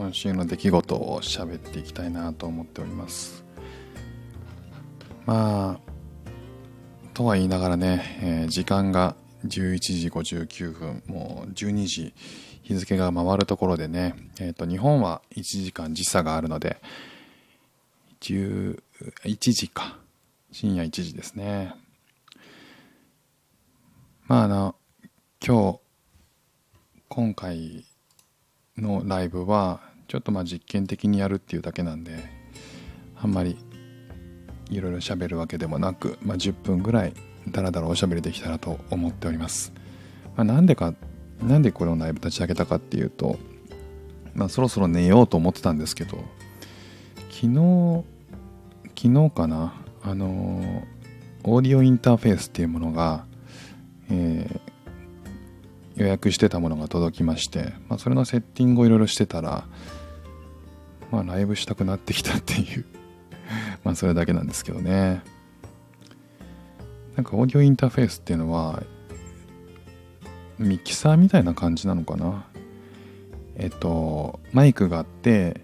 今週の出来事を喋っていきたいなと思っております。まあとは言いながらね、えー、時間が11時59分もう12時日付が回るところでね、えーと、日本は1時間時差があるので11時か深夜1時ですね。まああの今日今回のライブはちょっとまあ実験的にやるっていうだけなんであんまりいろいろ喋るわけでもなく、まあ、10分ぐらいだらだらおしゃべりできたらと思っております、まあ、なんでかなんでこれをライブ立ち上げたかっていうと、まあ、そろそろ寝ようと思ってたんですけど昨日昨日かなあのオーディオインターフェースっていうものが、えー、予約してたものが届きまして、まあ、それのセッティングをいろいろしてたらまあライブしたくなってきたっていう。まあそれだけなんですけどね。なんかオーディオインターフェースっていうのはミキサーみたいな感じなのかな。えっとマイクがあって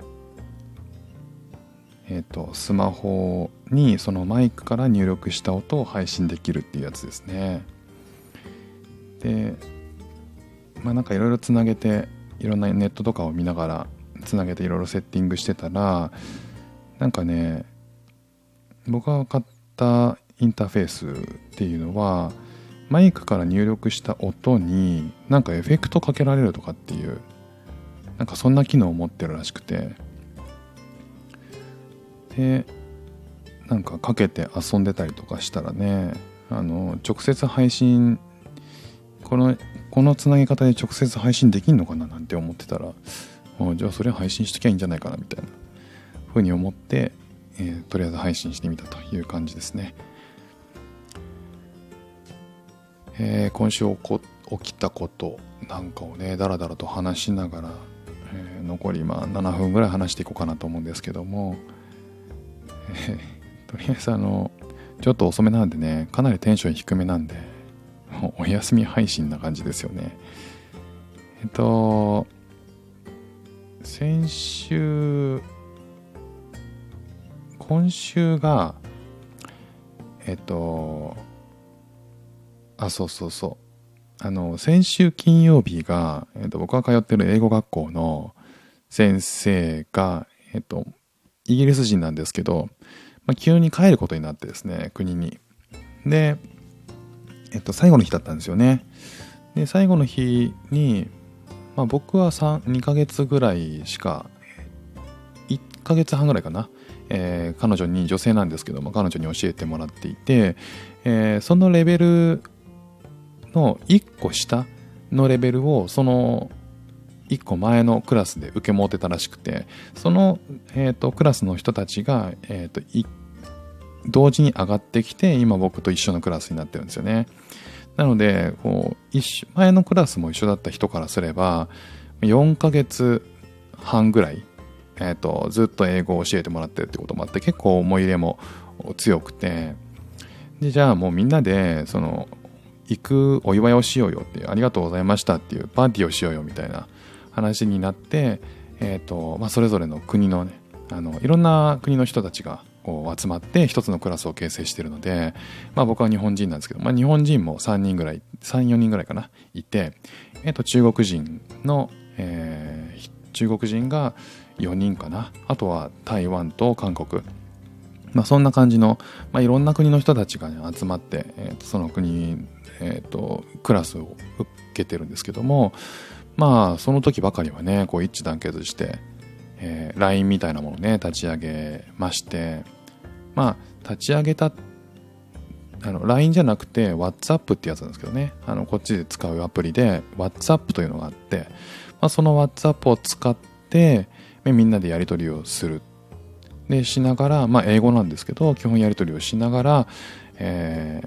えっとスマホにそのマイクから入力した音を配信できるっていうやつですね。でまあなんかいろいろつなげていろんなネットとかを見ながらつなげていろいろセッティングしてたらなんかね僕が買ったインターフェースっていうのはマイクから入力した音になんかエフェクトかけられるとかっていうなんかそんな機能を持ってるらしくて。でなんかかけて遊んでたりとかしたらねあの直接配信このこのつなぎ方で直接配信できんのかななんて思ってたらじゃあそれ配信しときゃいいんじゃないかなみたいなふうに思って、えー、とりあえず配信してみたという感じですね。えー、今週起きたことなんかをねだらだらと話しながら、えー、残りまあ7分ぐらい話していこうかなと思うんですけども、えー、とりあえずあのちょっと遅めなんでねかなりテンション低めなんでお休み配信な感じですよねえっと先週今週がえっとあそうそうそう。あの先週金曜日が、えっと、僕が通ってる英語学校の先生が、えっと、イギリス人なんですけど、まあ、急に帰ることになってですね国に。で、えっと、最後の日だったんですよね。で最後の日にまあ、僕は2ヶ月ぐらいしか1ヶ月半ぐらいかな、えー、彼女に女性なんですけども彼女に教えてもらっていて、えー、そのレベルの1個下のレベルをその1個前のクラスで受け持ってたらしくてその、えーと、クラスの人たちが、えーと同時に上がってきて今僕と一緒のクラスになってるんですよね。なのでこう一前のクラスも一緒だった人からすれば4ヶ月半ぐらい、えーと、ずっと英語を教えてもらってるってこともあって結構思い入れも強くてでじゃあもうみんなでその行くお祝いをしようよっていうありがとうございましたっていうパーティーをしようよみたいな話になって、えーとまあ、それぞれの国のねあのいろんな国の人たちがこう集まって一つのクラスを形成しているので、まあ僕は日本人なんですけど、まあ日本人も3人ぐらい、3、4人ぐらいかな、いて、えっ、と中国人の、えー、中国人が4人かな、あとは台湾と韓国、まあそんな感じの、まあいろんな国の人たちが、ね、集まって、えー、とその国、えっ、と、クラスを受けてるんですけども、まあその時ばかりはね、こう一致団結して、えー、LINE みたいなものをね立ち上げましてまあ立ち上げたあの LINE じゃなくて WhatsApp ってやつなんですけどね。あのこっちで使うアプリで WhatsApp というのがあって、まあ、その WhatsApp を使ってみんなでやり取りをする。でしながらまあ英語なんですけど基本やり取りをしながら、え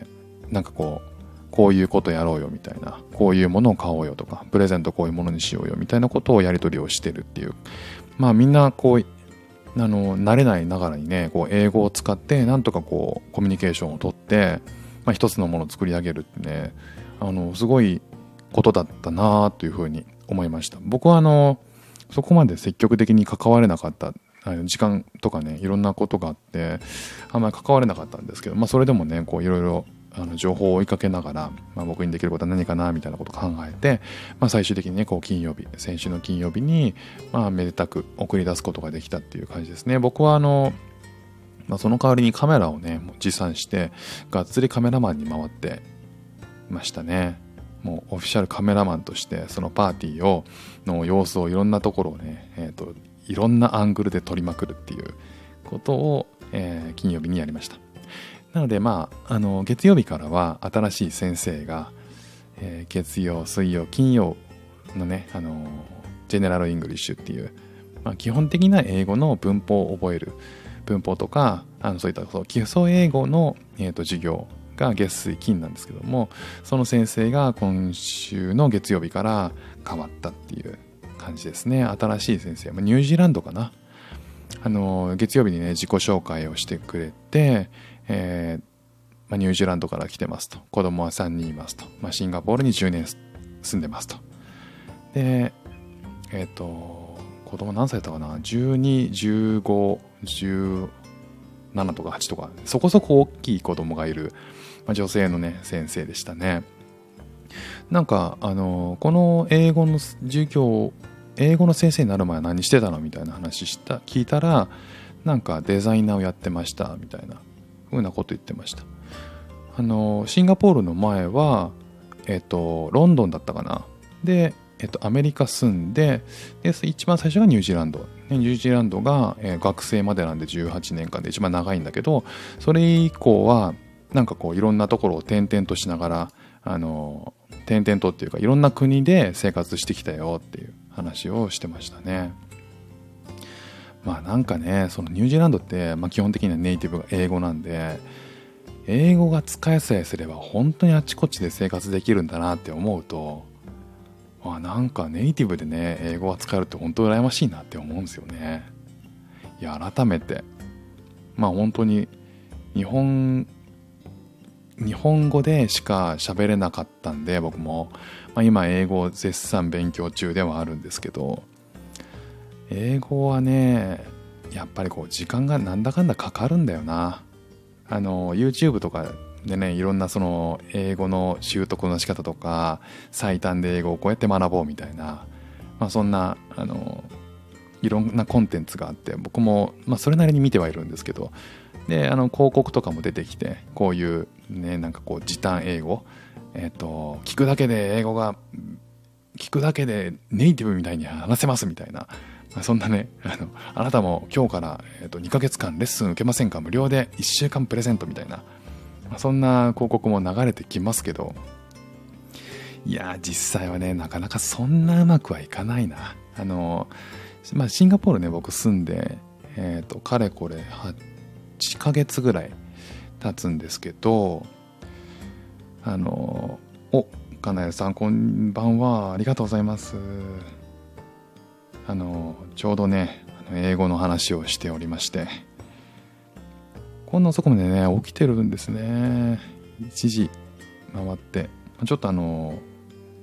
ー、なんかこうこういうことやろうよみたいなこういうものを買おうよとかプレゼントこういうものにしようよみたいなことをやり取りをしてるっていう。まあみんなこうあの慣れないながらにねこう英語を使ってなんとかこうコミュニケーションをとって、まあ、一つのものを作り上げるってねあのすごいことだったなというふうに思いました。僕はあのそこまで積極的に関われなかった時間とかねいろんなことがあってあんまり関われなかったんですけど、まあ、それでもねこういろいろあの情報を追いかけながら、まあ、僕にできることは何かなみたいなことを考えて、まあ、最終的にねこう金曜日先週の金曜日に、まあ、めでたく送り出すことができたっていう感じですね。僕はあの、まあ、その代わりにカメラをね持参してがっつりカメラマンに回ってましたね。もうオフィシャルカメラマンとしてそのパーティーをの様子をいろんなところをね、えーと、いろんなアングルで撮りまくるっていうことを、えー、金曜日にやりました。なのでまああの月曜日からは新しい先生が、えー、月曜水曜金曜のねあの General English っていう、まあ、基本的な英語の文法を覚える文法とかあのそういった基礎英語の、えーと授業が月水金なんですけどもその先生が今週の月曜日から変わったっていう感じですね。新しい先生。ニュージーランドかな。あの月曜日にね自己紹介をしてくれて、えーまあ、ニュージーランドから来てますと。子供は3人いますと、まあ、シンガポールに10年住んでますと。でえっ、ー、と子供何歳だったかな？121517とか8とか。そこそこ大きい子供がいるまあ、女性のね先生でしたね。なんかあのこの英語の授業英語の先生になる前は何してたの？みたいな話した聞いたらなんかデザイナーをやってましたみたいな。ふうなこと言ってました。あのシンガポールの前はえっとロンドンだったかな。でえっと、アメリカ住んでで一番最初がニュージーランド、ニュージーランドが、え、学生までなんで18年間で一番長いんだけどそれ以降はなんかこういろんなところを転々としながらあの転々とっていうかいろんな国で生活してきたよっていう話をしてましたね。まあなんかねそのニュージーランドって、まあ、基本的にはネイティブが英語なんで英語が使えさえすれば本当にあちこちで生活できるんだなって思うと、まあ、なんかネイティブでね英語が使えるって本当羨ましいなって思うんですよね。いや改めてまあ本当に日本日本語でしか喋れなかったんで僕も、まあ、今英語を絶賛勉強中ではあるんですけど英語はねやっぱりこう時間がなんだかんだかかるんだよな。あの YouTube とかでねいろんなその英語の習得の仕方とか最短で英語をこうやって学ぼうみたいな、まあ、そんなあのいろんなコンテンツがあって僕も、まあ、それなりに見てはいるんですけどであの広告とかも出てきてこういうねなんかこう時短英語えっ、ー、と聞くだけで英語が聞くだけでネイティブみたいに話せますみたいな そんなねあのあなたも今日から、えー、と2ヶ月間レッスン受けませんか無料で1週間プレゼントみたいなそんな広告も流れてきますけどいや実際はねなかなかそんなうまくはいかないな。あのまあシンガポールね僕住んでえっ、ー、とかれこれ8ヶ月ぐらい経つんですけどあのお金谷さんこんばんは。ありがとうございます。あのちょうどね英語の話をしておりましてこんな遅くまでね起きてるんですね。1時回ってちょっとあの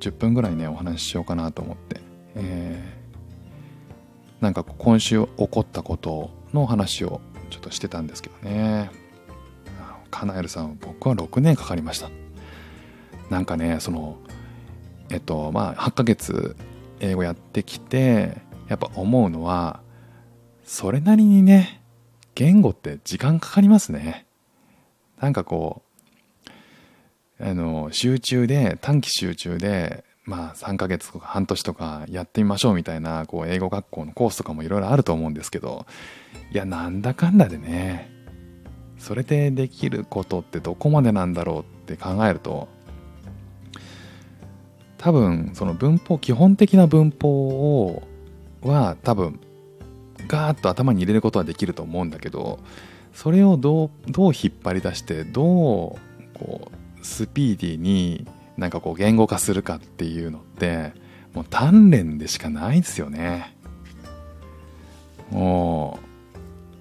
10分ぐらいねお話ししようかなと思って、えー、なんか今週起こったことの話をちょっとしてたんですけどね。カナエルさん僕は6年かかりました。なんかねそのえっとまあ8ヶ月英語やってきてやっぱ思うのはそれなりにね言語って時間かかりますね。なんかこうあの集中で短期集中でまあ3ヶ月とか半年とかやってみましょうみたいなこう英語学校のコースとかもいろいろあると思うんですけどいやなんだかんだでねそれでできることってどこまでなんだろうって考えると多分その文法基本的な文法をは多分ガーッと頭に入れることはできると思うんだけどそれをどうどう引っ張り出してどうこうスピーディーになんかこう言語化するかっていうのってもう鍛錬でしかないですよね。も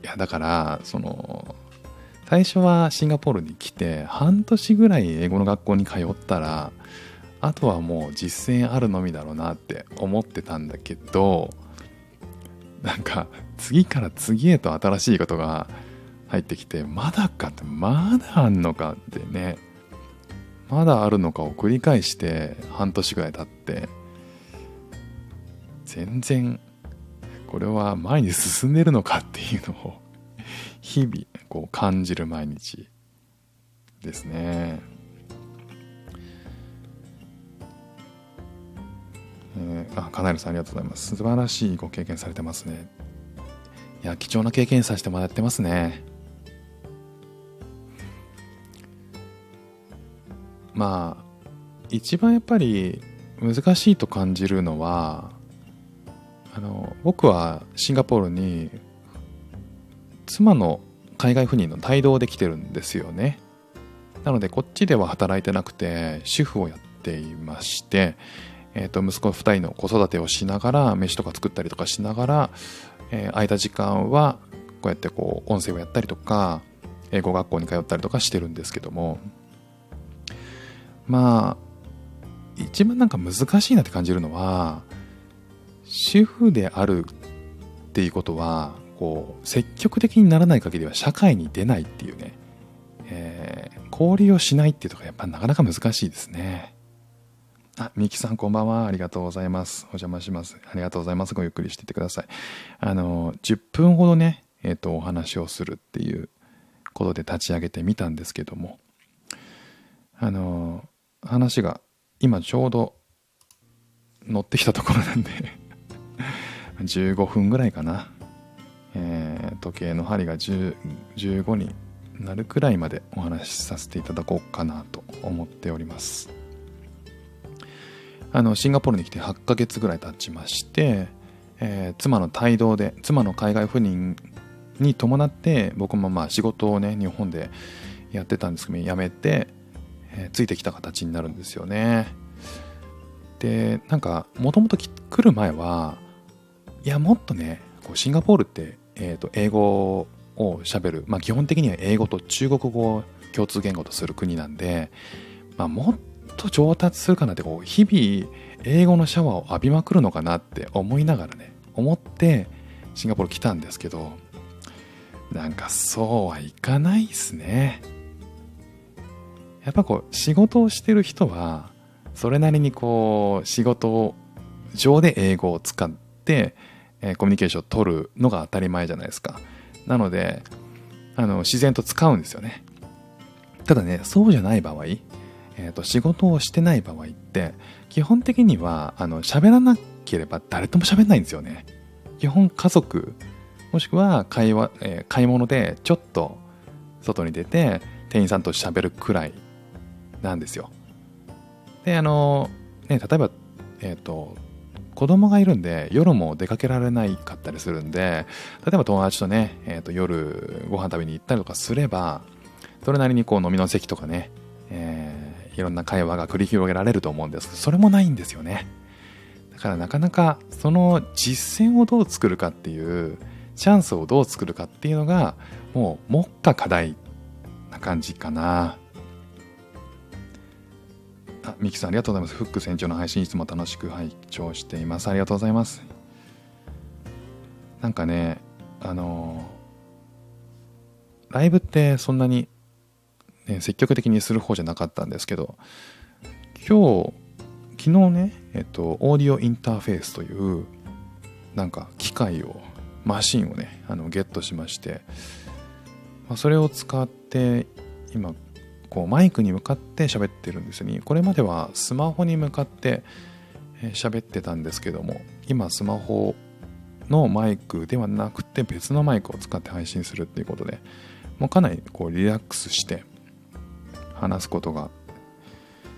ういやだからその最初はシンガポールに来て半年ぐらい英語の学校に通ったらあとはもう実践あるのみだろうなって思ってたんだけどなんか次から次へと新しいことが入ってきてまだかってまだあんのかってねまだあるのかを繰り返して半年ぐらい経って全然これは前に進んでるのかっていうのを日々こう感じる毎日ですね。えー、あ、カナエルさんありがとうございます。素晴らしいご経験されてますね。いや、貴重な経験させてもらってますね。まあ、一番やっぱり難しいと感じるのは、あの僕はシンガポールに妻の海外赴任の帯同で来てるんですよねなのでこっちでは働いてなくて主婦をやっていまして、えー、と息子2人の子育てをしながら飯とか作ったりとかしながら、えー、空いた時間はこうやってこう音声をやったりとか英語学校に通ったりとかしてるんですけどもまあ一番なんか難しいなって感じるのは主婦であるっていうことはこう積極的にならない限りは社会に出ないっていうね、えー、交流をしないっていうところやっぱなかなか難しいですね。あみきさんこんばんは。ありがとうございます。お邪魔します。ありがとうございます。ごゆっくりしていってください。あの10分ほどねえっ、ー、とお話をするっていうことで立ち上げてみたんですけども。あの話が今ちょうど乗ってきたところなんで 15分ぐらいかな、えー、時計の針が15になるくらいまでお話しさせていただこうかなと思っております。あのシンガポールに来て8ヶ月ぐらい経ちまして、えー、妻の帯同で妻の海外赴任に伴って僕もまあ仕事をね日本でやってたんですけど辞めて、えー、ついてきた形になるんですよね。でなんかもともと来る前はいやもっとねこうシンガポールって、えー、と英語をしゃべる、まあ、基本的には英語と中国語を共通言語とする国なんで、まあ、もっと上達するかなってこう日々英語のシャワーを浴びまくるのかなって思いながらね思ってシンガポール来たんですけどなんかそうはいかないっすねやっぱこう仕事をしてる人はそれなりにこう仕事上で英語を使ってえコミュニケーションを取るのが当たり前じゃないですか。なので、あの、自然と使うんですよね。ただね、そうじゃない場合、えーと、仕事をしてない場合って、基本的には、あの、喋らなければ誰とも喋んないんですよね。基本家族、もしくは会話、えー、買い物でちょっと外に出て店員さんと喋るくらいなんですよ。で、あの、ね、例えば、えっ、ー、と、子供がいるんで夜も出かけられないかったりするんで例えば友達とね、えー、と夜ご飯食べに行ったりとかすればそれなりにこう飲みの席とかね、えー、いろんな会話が繰り広げられると思うんですけどそれもないんですよねだからなかなかその実践をどう作るかっていうチャンスをどう作るかっていうのがもう目下課題な感じかなあ、ミキさんありがとうございます。フック船長の配信いつも楽しく拝聴しています。ありがとうございます。なんかね、あのライブってそんなに、ね、積極的にする方じゃなかったんですけど、今日、昨日ね、えっと、オーディオインターフェースという、なんか機械を、マシンをね、あのゲットしまして、まあ、それを使って今こうマイクに向かって喋ってるんですよね。これまではスマホに向かって喋ってたんですけども、今スマホのマイクではなくて別のマイクを使って配信するっていうことで、もうかなりこうリラックスして話すことが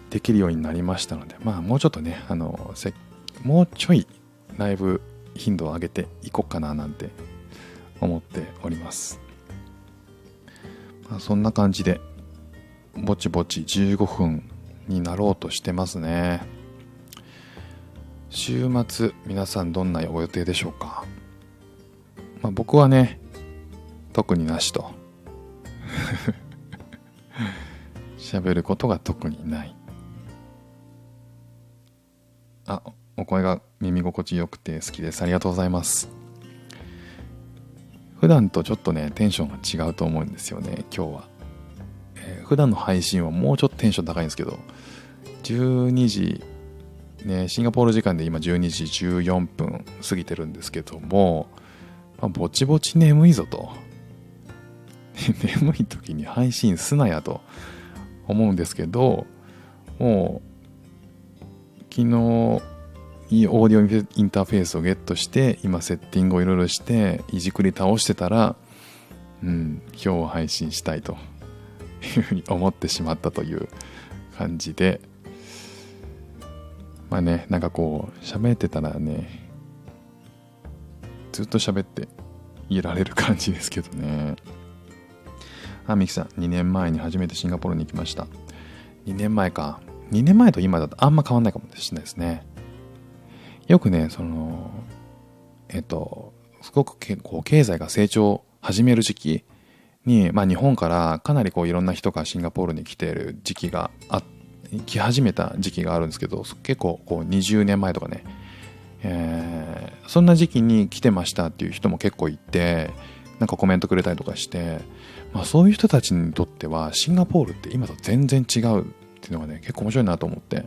できるようになりましたので、まあもうちょっとね、あの、もうちょいライブ頻度を上げていこうかななんて思っております。まあ、そんな感じでぼちぼち15分になろうとしてますね。週末皆さんどんなご予定でしょうか、まあ、僕はね特になしと。喋ることが特にない。あお声が耳心地よくて好きです。ありがとうございます。普段とちょっとねテンションが違うと思うんですよね今日は、えー、普段の配信はもうちょっとテンション高いんですけど12時ねシンガポール時間で今12時14分過ぎてるんですけども、まあ、ぼちぼち眠いぞと。眠い時に配信すなやと。思うんですけどもう昨日いいオーディオインターフェースをゲットして今セッティングをいろいろしていじくり倒してたらうん今日配信したいというふうに思ってしまったという感じで。まあねなんかこう喋ってたらねずっと喋っていられる感じですけどね。あミキさん2年前に初めてシンガポールに行きました。2年前か。2年前と今だとあんま変わんないかもしれないですね。よくねそのえっとすごくこう経済が成長始める時期に、まあ、日本からかなりこういろんな人がシンガポールに来ている時期があ来始めた時期があるんですけど結構こう20年前とかね、えー、そんな時期に来てましたっていう人も結構いてなんかコメントくれたりとかして、まあ、そういう人たちにとってはシンガポールって今と全然違うっていうのがね結構面白いなと思って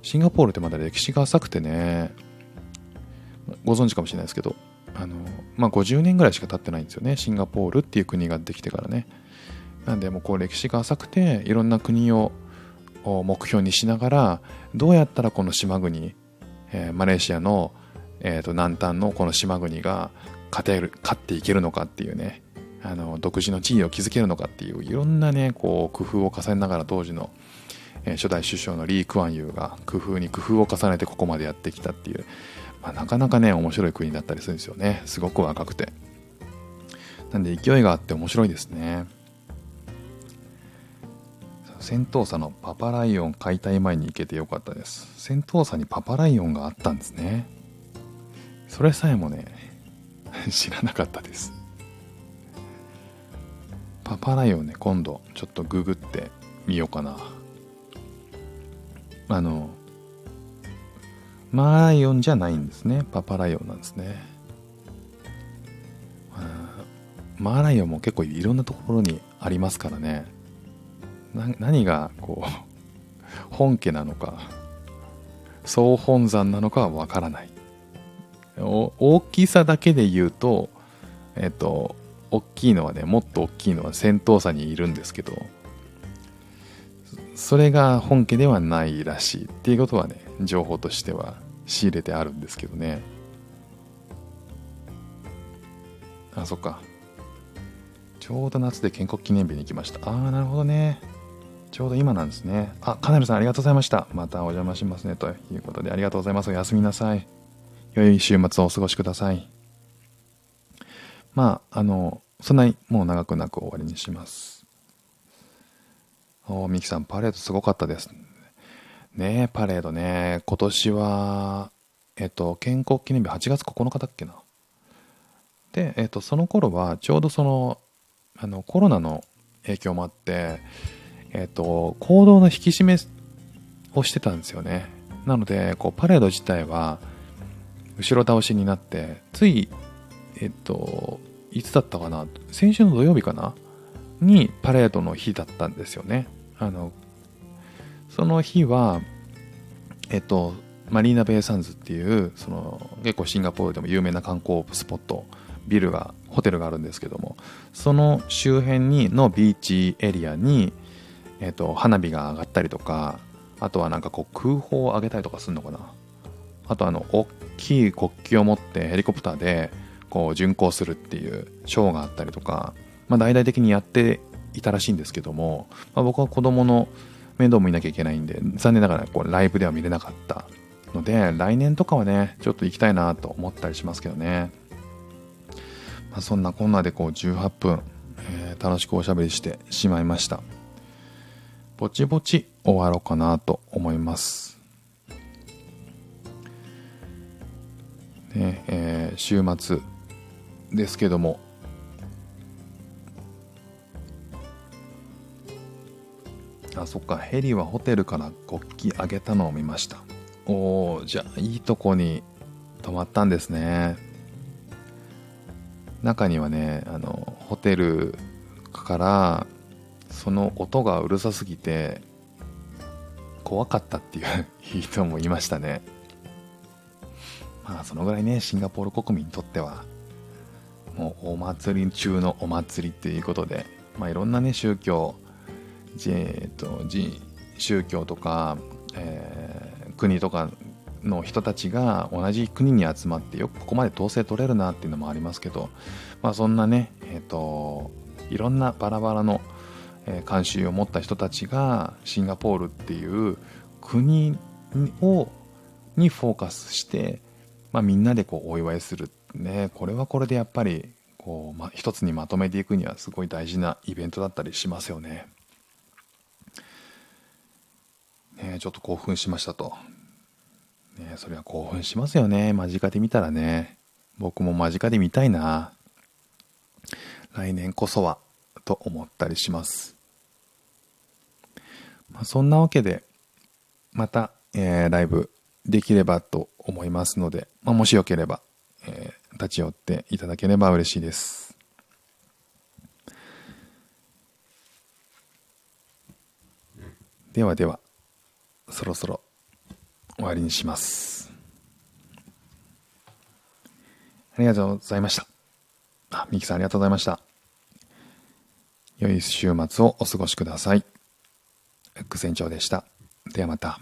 シンガポールってまだ歴史が浅くてねご存知かもしれないですけどあの、まあ、50年ぐらいしか経ってないんですよねシンガポールっていう国ができてからね。なんでもうこう歴史が浅くていろんな国を目標にしながらどうやったらこの島国、えー、マレーシアの、えー、と南端のこの島国が勝てる勝っていけるのかっていうねあの独自の地位を築けるのかっていういろんなねこう工夫を重ねながら当時の、え、初代首相のリー・クアンユーが工夫に工夫を重ねてここまでやってきたっていう、まあ、なかなかね面白い国だったりするんですよね。すごく若くて。なんで勢いがあって面白いですね。セントーサのパパライオン解体前に行けてよかったです。セントーサにパパライオンがあったんですね。それさえもね 知らなかったです。パパライオンね今度ちょっとググってみようかな。あのマーライオンじゃないんですね。パパライオンなんですね。マーライオンも結構いろんなところにありますからね。何がこう 本家なのか総本山なのかはわからない。大きさだけで言うとえっと大きいのはねもっと大きいのは戦闘車にいるんですけどそれが本家ではないらしいっていうことはね情報としては仕入れてあるんですけどねあそっかちょうど夏で建国記念日に行きましたああなるほどねちょうど今なんですね。あ、カネルさんありがとうございました。またお邪魔しますね。ということでありがとうございます。おやすみなさい。良い週末をお過ごしください。まあ、あの、そんなにもう長くなく終わりにします。おミキさん、パレードすごかったです。ねえ、パレードね。今年は、えっと、建国記念日8月9日だっけな。で、えっと、その頃は、ちょうどその、あの、コロナの影響もあって、えっ、と、行動の引き締めをしてたんですよね。なので、こう、パレード自体は、後ろ倒しになって、つい、えっ、と、いつだったかな？先週の土曜日かな？にパレードの日だったんですよね。あの、その日は、えっと、マリーナ・ベイ・サンズっていう、その、結構シンガポールでも有名な観光スポット、ビルが、ホテルがあるんですけども、その周辺にのビーチエリアに、えーと、花火が上がったりとかあとはなんかこう空砲を上げたりとかするのかな？あとあの大きい国旗を持ってヘリコプターでこう巡航するっていうショーがあったりとか、まあ、大々的にやっていたらしいんですけども、まあ、僕は子供の面倒も見なきゃいけないんで残念ながらこうライブでは見れなかったので来年とかはねちょっと行きたいなと思ったりしますけどね、まあ、そんなこんなでこう18分、えー、楽しくおしゃべりしてしまいましたぼちぼち終わろうかなと思います。ねえー、週末ですけども。あそっか。ヘリはホテルから国旗あげたのを見ました。おおじゃあいいとこに泊まったんですね。中にはねあのホテルからその音がうるさすぎて怖かったっていう 人もいましたね。まあそのぐらいねシンガポール国民にとってはもうお祭り中のお祭りっていうことで、まあ、いろんなね宗教、えー、と宗教とか、えー、国とかの人たちが同じ国に集まってよくここまで統制取れるなっていうのもありますけど、まあ、そんなね、えーと、いろんなバラバラの、えー、慣習を持った人たちがシンガポールっていう国をにフォーカスして、まあ、みんなでこうお祝いするねこれはこれでやっぱりこう、まあ、一つにまとめていくにはすごい大事なイベントだったりしますよね。ねちょっと興奮しましたと。ねそれは興奮しますよね間近で見たらね。僕も間近で見たいな。来年こそはと思ったりします。まあ、そんなわけでまた、えー、ライブできればと思いますので、まあ、もしよければえー、立ち寄っていただければ嬉しいです。ではでは、そろそろ終わりにします。ありがとうございました。あ、ミキさんありがとうございました。良い週末をお過ごしください。副船長でした。ではまた。